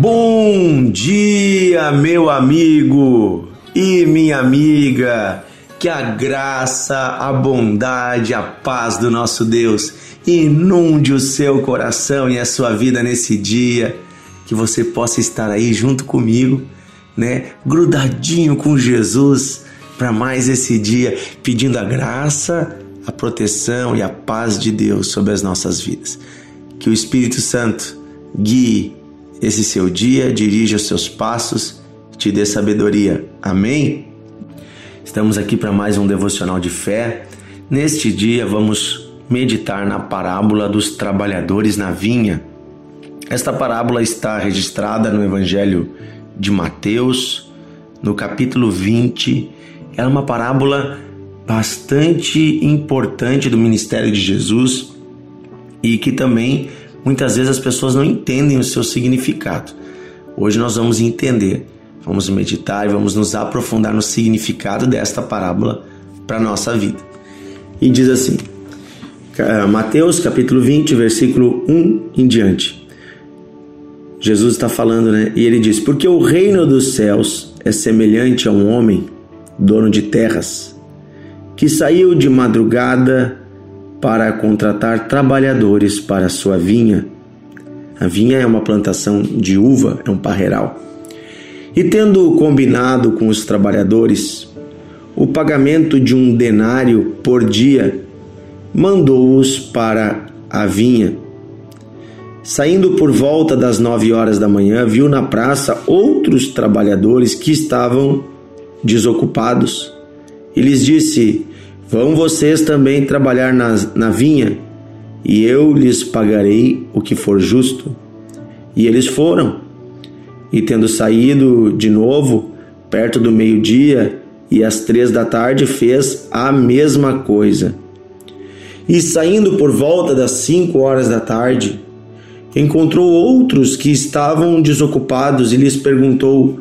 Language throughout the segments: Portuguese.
Bom dia, meu amigo e minha amiga. Que a graça, a bondade, a paz do nosso Deus inunde o seu coração e a sua vida nesse dia. Que você possa estar aí junto comigo, né? Grudadinho com Jesus para mais esse dia, pedindo a graça, a proteção e a paz de Deus sobre as nossas vidas. Que o Espírito Santo guie esse seu dia, dirija os seus passos, te dê sabedoria. Amém? Estamos aqui para mais um devocional de fé. Neste dia vamos meditar na parábola dos trabalhadores na vinha. Esta parábola está registrada no Evangelho de Mateus, no capítulo 20. É uma parábola bastante importante do ministério de Jesus e que também muitas vezes as pessoas não entendem o seu significado. Hoje nós vamos entender, vamos meditar e vamos nos aprofundar no significado desta parábola para a nossa vida. E diz assim, Mateus capítulo 20, versículo 1 em diante. Jesus está falando, né? E ele diz: Porque o reino dos céus é semelhante a um homem, dono de terras, que saiu de madrugada para contratar trabalhadores para sua vinha. A vinha é uma plantação de uva, é um parreiral. E tendo combinado com os trabalhadores o pagamento de um denário por dia, mandou-os para a vinha. Saindo por volta das nove horas da manhã, viu na praça outros trabalhadores que estavam desocupados e lhes disse: Vão vocês também trabalhar na, na vinha, e eu lhes pagarei o que for justo. E eles foram. E tendo saído de novo, perto do meio-dia e às três da tarde, fez a mesma coisa. E saindo por volta das cinco horas da tarde, encontrou outros que estavam desocupados e lhes perguntou: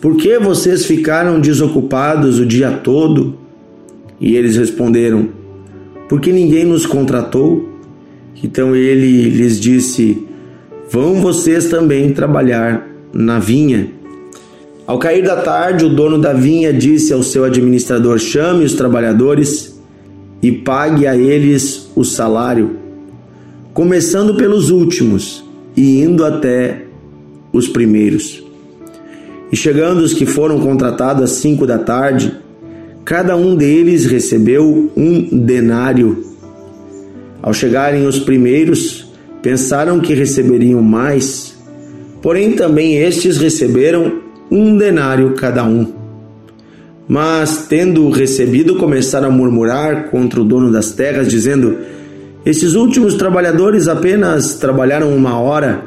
Por que vocês ficaram desocupados o dia todo? E eles responderam: Porque ninguém nos contratou. Então ele lhes disse: Vão vocês também trabalhar na vinha. Ao cair da tarde, o dono da vinha disse ao seu administrador: Chame os trabalhadores e pague a eles o salário, começando pelos últimos e indo até os primeiros. E chegando os que foram contratados às cinco da tarde, Cada um deles recebeu um denário. Ao chegarem os primeiros, pensaram que receberiam mais, porém também estes receberam um denário cada um. Mas, tendo recebido, começaram a murmurar contra o dono das terras, dizendo: Esses últimos trabalhadores apenas trabalharam uma hora,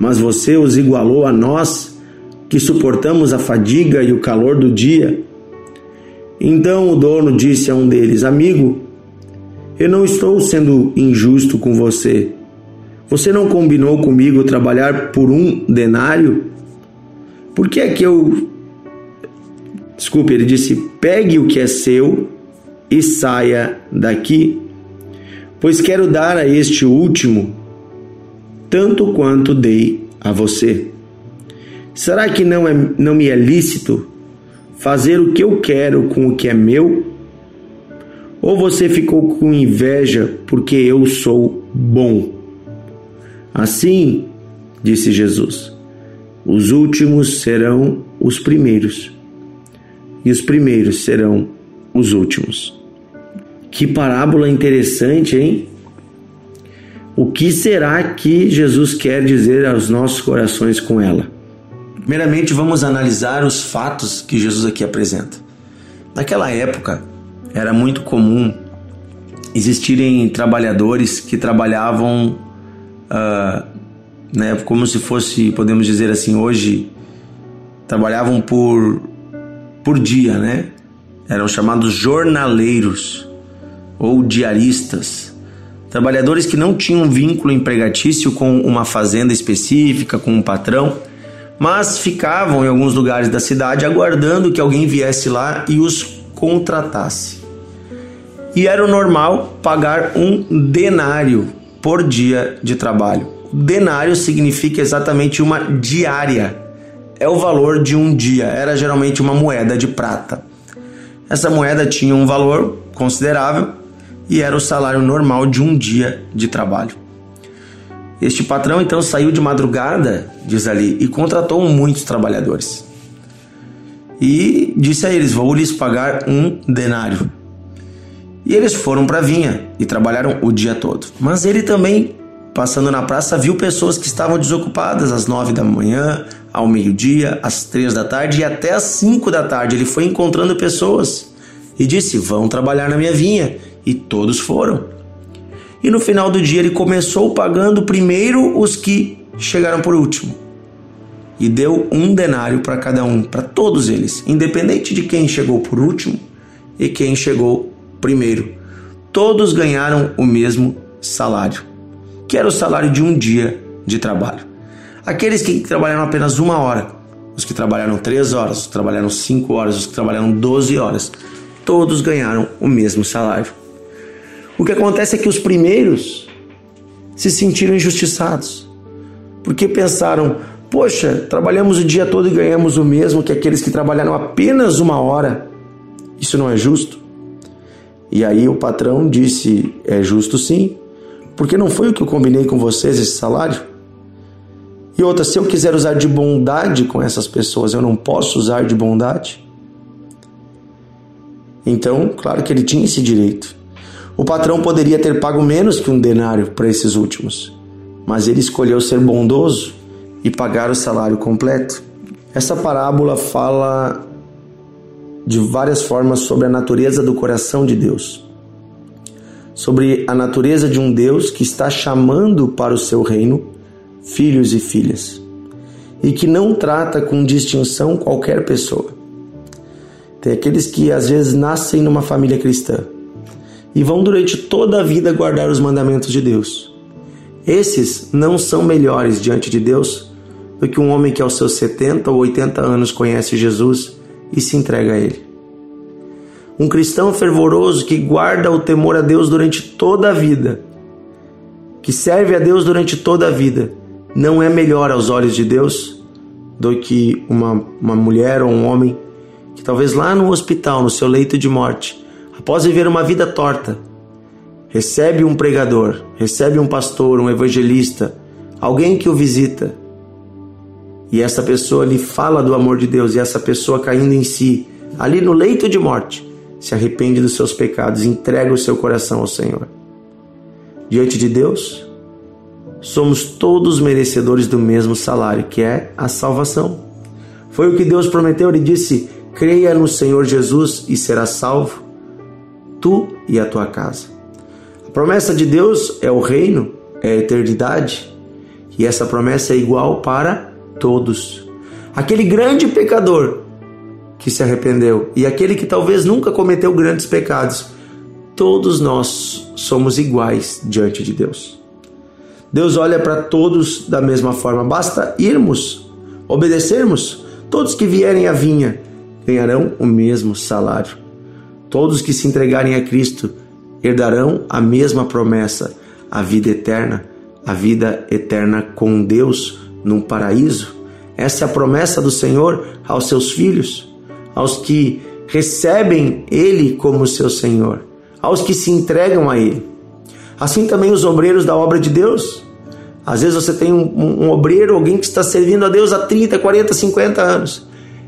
mas você os igualou a nós, que suportamos a fadiga e o calor do dia. Então o dono disse a um deles: Amigo, eu não estou sendo injusto com você. Você não combinou comigo trabalhar por um denário? Por que é que eu. Desculpe, ele disse: Pegue o que é seu e saia daqui, pois quero dar a este último tanto quanto dei a você. Será que não, é, não me é lícito fazer o que eu quero com o que é meu? Ou você ficou com inveja porque eu sou bom? Assim, disse Jesus, os últimos serão os primeiros, e os primeiros serão os últimos. Que parábola interessante, hein? O que será que Jesus quer dizer aos nossos corações com ela? Primeiramente, vamos analisar os fatos que Jesus aqui apresenta. Naquela época, era muito comum existirem trabalhadores que trabalhavam, uh, né, como se fosse, podemos dizer assim, hoje, trabalhavam por, por dia, né? Eram chamados jornaleiros ou diaristas. Trabalhadores que não tinham vínculo empregatício com uma fazenda específica, com um patrão, mas ficavam em alguns lugares da cidade aguardando que alguém viesse lá e os contratasse. E era o normal pagar um denário por dia de trabalho, denário significa exatamente uma diária. É o valor de um dia. Era geralmente uma moeda de prata. Essa moeda tinha um valor considerável e era o salário normal de um dia de trabalho. Este patrão então saiu de madrugada, diz ali, e contratou muitos trabalhadores. E disse a eles: Vou lhes pagar um denário. E eles foram para a vinha e trabalharam o dia todo. Mas ele também, passando na praça, viu pessoas que estavam desocupadas às nove da manhã, ao meio-dia, às três da tarde e até às cinco da tarde. Ele foi encontrando pessoas e disse: Vão trabalhar na minha vinha. E todos foram. E no final do dia ele começou pagando primeiro os que chegaram por último. E deu um denário para cada um, para todos eles, independente de quem chegou por último e quem chegou primeiro. Todos ganharam o mesmo salário, que era o salário de um dia de trabalho. Aqueles que trabalharam apenas uma hora, os que trabalharam três horas, os que trabalharam cinco horas, os que trabalharam doze horas, todos ganharam o mesmo salário. O que acontece é que os primeiros se sentiram injustiçados, porque pensaram: poxa, trabalhamos o dia todo e ganhamos o mesmo que aqueles que trabalharam apenas uma hora. Isso não é justo? E aí o patrão disse: É justo sim, porque não foi o que eu combinei com vocês esse salário? E outra, se eu quiser usar de bondade com essas pessoas, eu não posso usar de bondade? Então, claro que ele tinha esse direito. O patrão poderia ter pago menos que um denário para esses últimos, mas ele escolheu ser bondoso e pagar o salário completo. Essa parábola fala de várias formas sobre a natureza do coração de Deus. Sobre a natureza de um Deus que está chamando para o seu reino filhos e filhas e que não trata com distinção qualquer pessoa. Tem aqueles que às vezes nascem numa família cristã e vão durante toda a vida guardar os mandamentos de Deus. Esses não são melhores diante de Deus do que um homem que aos seus 70 ou 80 anos conhece Jesus e se entrega a Ele. Um cristão fervoroso que guarda o temor a Deus durante toda a vida, que serve a Deus durante toda a vida, não é melhor aos olhos de Deus do que uma, uma mulher ou um homem que talvez lá no hospital, no seu leito de morte, após viver uma vida torta, recebe um pregador, recebe um pastor, um evangelista, alguém que o visita, e essa pessoa lhe fala do amor de Deus, e essa pessoa caindo em si, ali no leito de morte, se arrepende dos seus pecados, entrega o seu coração ao Senhor. Diante de Deus, somos todos merecedores do mesmo salário, que é a salvação. Foi o que Deus prometeu, ele disse: creia no Senhor Jesus e serás salvo, tu e a tua casa. A promessa de Deus é o reino, é a eternidade, e essa promessa é igual para todos. Aquele grande pecador que se arrependeu e aquele que talvez nunca cometeu grandes pecados, todos nós somos iguais diante de Deus. Deus olha para todos da mesma forma, basta irmos, obedecermos. Todos que vierem à vinha ganharão o mesmo salário. Todos que se entregarem a Cristo herdarão a mesma promessa, a vida eterna, a vida eterna com Deus num paraíso. Essa é a promessa do Senhor aos seus filhos aos que recebem Ele como seu Senhor, aos que se entregam a Ele. Assim também os obreiros da obra de Deus. Às vezes você tem um, um, um obreiro, alguém que está servindo a Deus há 30, 40, 50 anos.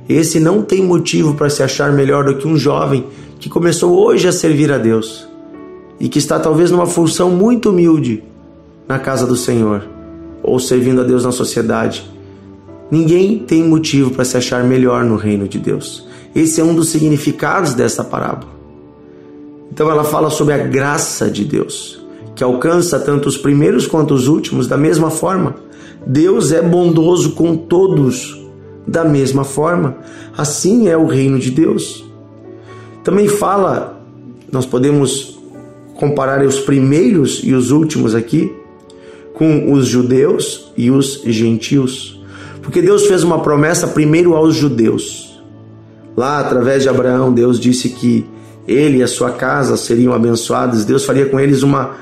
Esse não tem motivo para se achar melhor do que um jovem que começou hoje a servir a Deus e que está talvez numa função muito humilde na casa do Senhor ou servindo a Deus na sociedade. Ninguém tem motivo para se achar melhor no reino de Deus. Esse é um dos significados dessa parábola. Então ela fala sobre a graça de Deus, que alcança tanto os primeiros quanto os últimos da mesma forma. Deus é bondoso com todos da mesma forma. Assim é o reino de Deus. Também fala, nós podemos comparar os primeiros e os últimos aqui com os judeus e os gentios. Porque Deus fez uma promessa primeiro aos judeus Lá, através de Abraão, Deus disse que ele e a sua casa seriam abençoados. Deus faria com eles uma,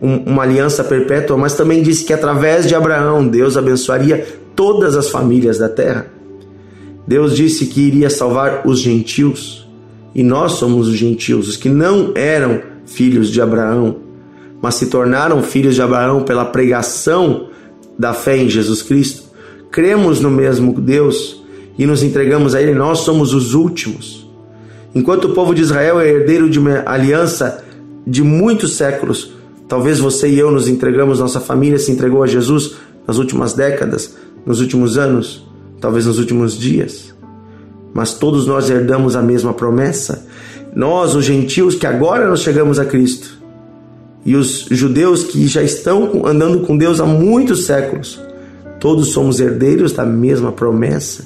um, uma aliança perpétua, mas também disse que através de Abraão Deus abençoaria todas as famílias da terra. Deus disse que iria salvar os gentios, e nós somos os gentios, os que não eram filhos de Abraão, mas se tornaram filhos de Abraão pela pregação da fé em Jesus Cristo. Cremos no mesmo Deus e nos entregamos a Ele, nós somos os últimos. Enquanto o povo de Israel é herdeiro de uma aliança de muitos séculos, talvez você e eu nos entregamos, nossa família se entregou a Jesus nas últimas décadas, nos últimos anos, talvez nos últimos dias. Mas todos nós herdamos a mesma promessa. Nós, os gentios que agora nós chegamos a Cristo, e os judeus que já estão andando com Deus há muitos séculos, todos somos herdeiros da mesma promessa.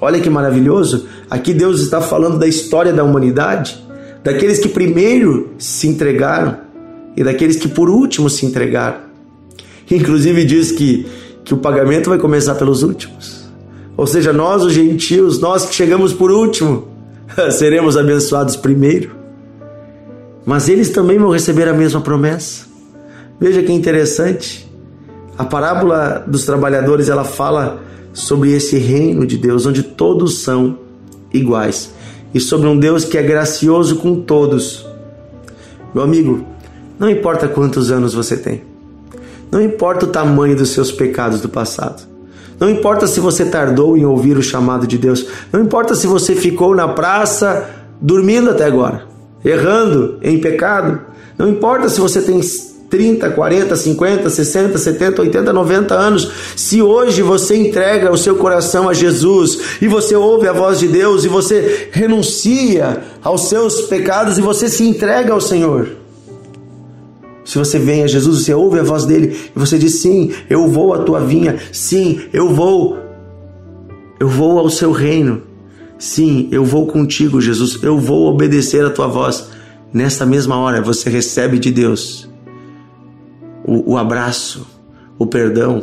Olha que maravilhoso! Aqui Deus está falando da história da humanidade, daqueles que primeiro se entregaram e daqueles que por último se entregaram. Inclusive diz que, que o pagamento vai começar pelos últimos. Ou seja, nós, os gentios, nós que chegamos por último, seremos abençoados primeiro. Mas eles também vão receber a mesma promessa. Veja que interessante. A parábola dos trabalhadores, ela fala sobre esse reino de Deus onde todos são iguais e sobre um Deus que é gracioso com todos. Meu amigo, não importa quantos anos você tem. Não importa o tamanho dos seus pecados do passado. Não importa se você tardou em ouvir o chamado de Deus. Não importa se você ficou na praça dormindo até agora, errando em pecado. Não importa se você tem 30, 40, 50, 60, 70, 80, 90 anos. Se hoje você entrega o seu coração a Jesus e você ouve a voz de Deus e você renuncia aos seus pecados e você se entrega ao Senhor. Se você vem a Jesus, você ouve a voz dele e você diz: Sim, eu vou à tua vinha. Sim, eu vou. Eu vou ao seu reino. Sim, eu vou contigo, Jesus. Eu vou obedecer a tua voz. Nessa mesma hora você recebe de Deus o, o abraço, o perdão.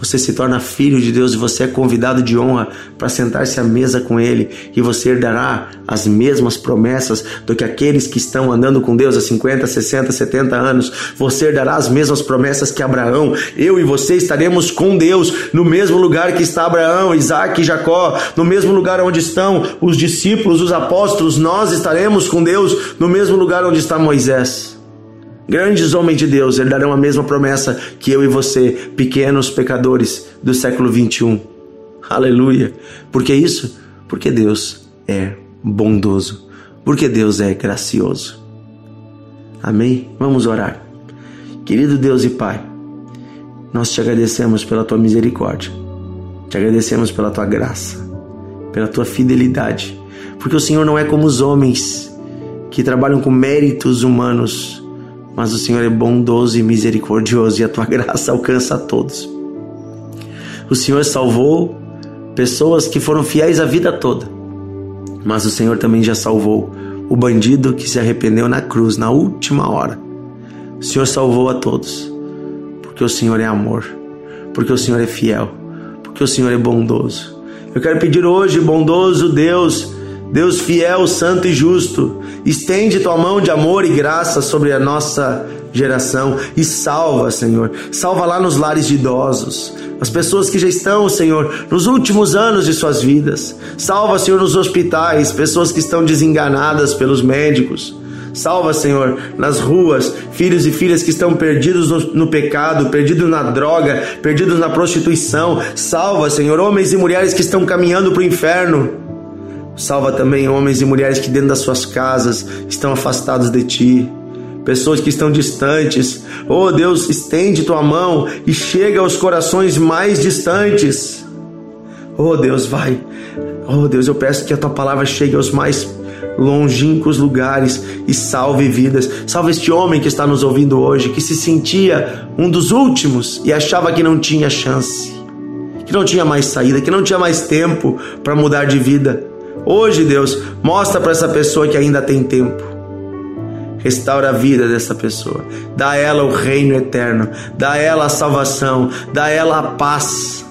Você se torna filho de Deus e você é convidado de honra para sentar-se à mesa com Ele e você herdará as mesmas promessas do que aqueles que estão andando com Deus há 50, 60, 70 anos. Você herdará as mesmas promessas que Abraão. Eu e você estaremos com Deus no mesmo lugar que está Abraão, Isaac e Jacó, no mesmo lugar onde estão os discípulos, os apóstolos. Nós estaremos com Deus no mesmo lugar onde está Moisés. Grandes homens de Deus herdarão a mesma promessa que eu e você, pequenos pecadores do século 21. Aleluia! Por que isso? Porque Deus é bondoso, porque Deus é gracioso. Amém? Vamos orar. Querido Deus e Pai, nós te agradecemos pela tua misericórdia, te agradecemos pela tua graça, pela tua fidelidade, porque o Senhor não é como os homens que trabalham com méritos humanos mas o Senhor é bondoso e misericordioso e a tua graça alcança a todos. O Senhor salvou pessoas que foram fiéis a vida toda, mas o Senhor também já salvou o bandido que se arrependeu na cruz na última hora. O Senhor salvou a todos, porque o Senhor é amor, porque o Senhor é fiel, porque o Senhor é bondoso. Eu quero pedir hoje, bondoso Deus, Deus fiel, santo e justo, estende tua mão de amor e graça sobre a nossa geração e salva, Senhor. Salva lá nos lares de idosos, as pessoas que já estão, Senhor, nos últimos anos de suas vidas. Salva, Senhor, nos hospitais, pessoas que estão desenganadas pelos médicos. Salva, Senhor, nas ruas, filhos e filhas que estão perdidos no, no, pecado, perdidos na droga, perdidos na prostituição. Salva, Senhor, homens e mulheres que estão caminhando para o inferno. Salva também homens e mulheres que dentro das suas casas estão afastados de ti, pessoas que estão distantes. Oh Deus, estende tua mão e chega aos corações mais distantes. Oh Deus, vai. Oh Deus, eu peço que a tua palavra chegue aos mais longínquos lugares e salve vidas. Salve este homem que está nos ouvindo hoje, que se sentia um dos últimos e achava que não tinha chance, que não tinha mais saída, que não tinha mais tempo para mudar de vida. Hoje, Deus, mostra para essa pessoa que ainda tem tempo. Restaura a vida dessa pessoa. Dá a ela o reino eterno. Dá a ela a salvação. Dá a ela a paz.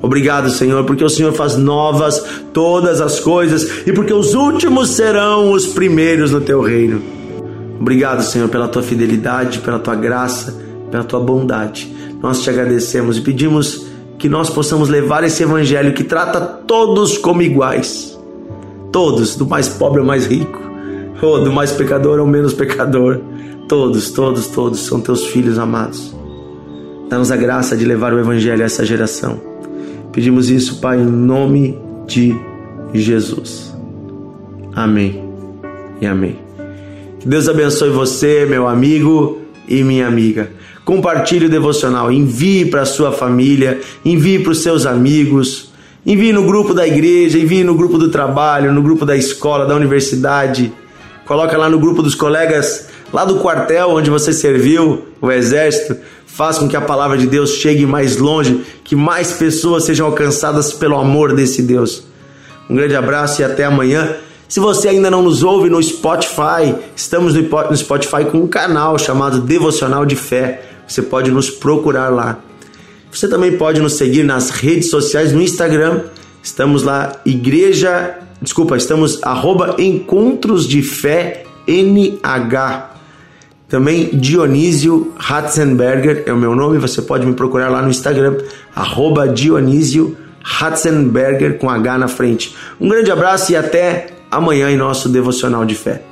Obrigado, Senhor, porque o Senhor faz novas todas as coisas e porque os últimos serão os primeiros no teu reino. Obrigado, Senhor, pela tua fidelidade, pela tua graça, pela tua bondade. Nós te agradecemos e pedimos que nós possamos levar esse evangelho que trata todos como iguais. Todos, do mais pobre ao mais rico, ou do mais pecador ao menos pecador. Todos, todos, todos são teus filhos amados. Dá-nos a graça de levar o evangelho a essa geração. Pedimos isso, Pai, em nome de Jesus. Amém e amém. Que Deus abençoe você, meu amigo e minha amiga. Compartilhe o devocional, envie para sua família, envie para os seus amigos, envie no grupo da igreja, envie no grupo do trabalho, no grupo da escola, da universidade. Coloca lá no grupo dos colegas lá do quartel onde você serviu, o exército. Faz com que a palavra de Deus chegue mais longe, que mais pessoas sejam alcançadas pelo amor desse Deus. Um grande abraço e até amanhã. Se você ainda não nos ouve no Spotify, estamos no Spotify com um canal chamado Devocional de Fé. Você pode nos procurar lá. Você também pode nos seguir nas redes sociais no Instagram. Estamos lá, igreja, desculpa, estamos arroba Encontros de Fé NH. Também Dionísio Ratzenberger é o meu nome, você pode me procurar lá no Instagram, arroba Dionísio Ratzenberger com H na frente. Um grande abraço e até amanhã em nosso devocional de fé.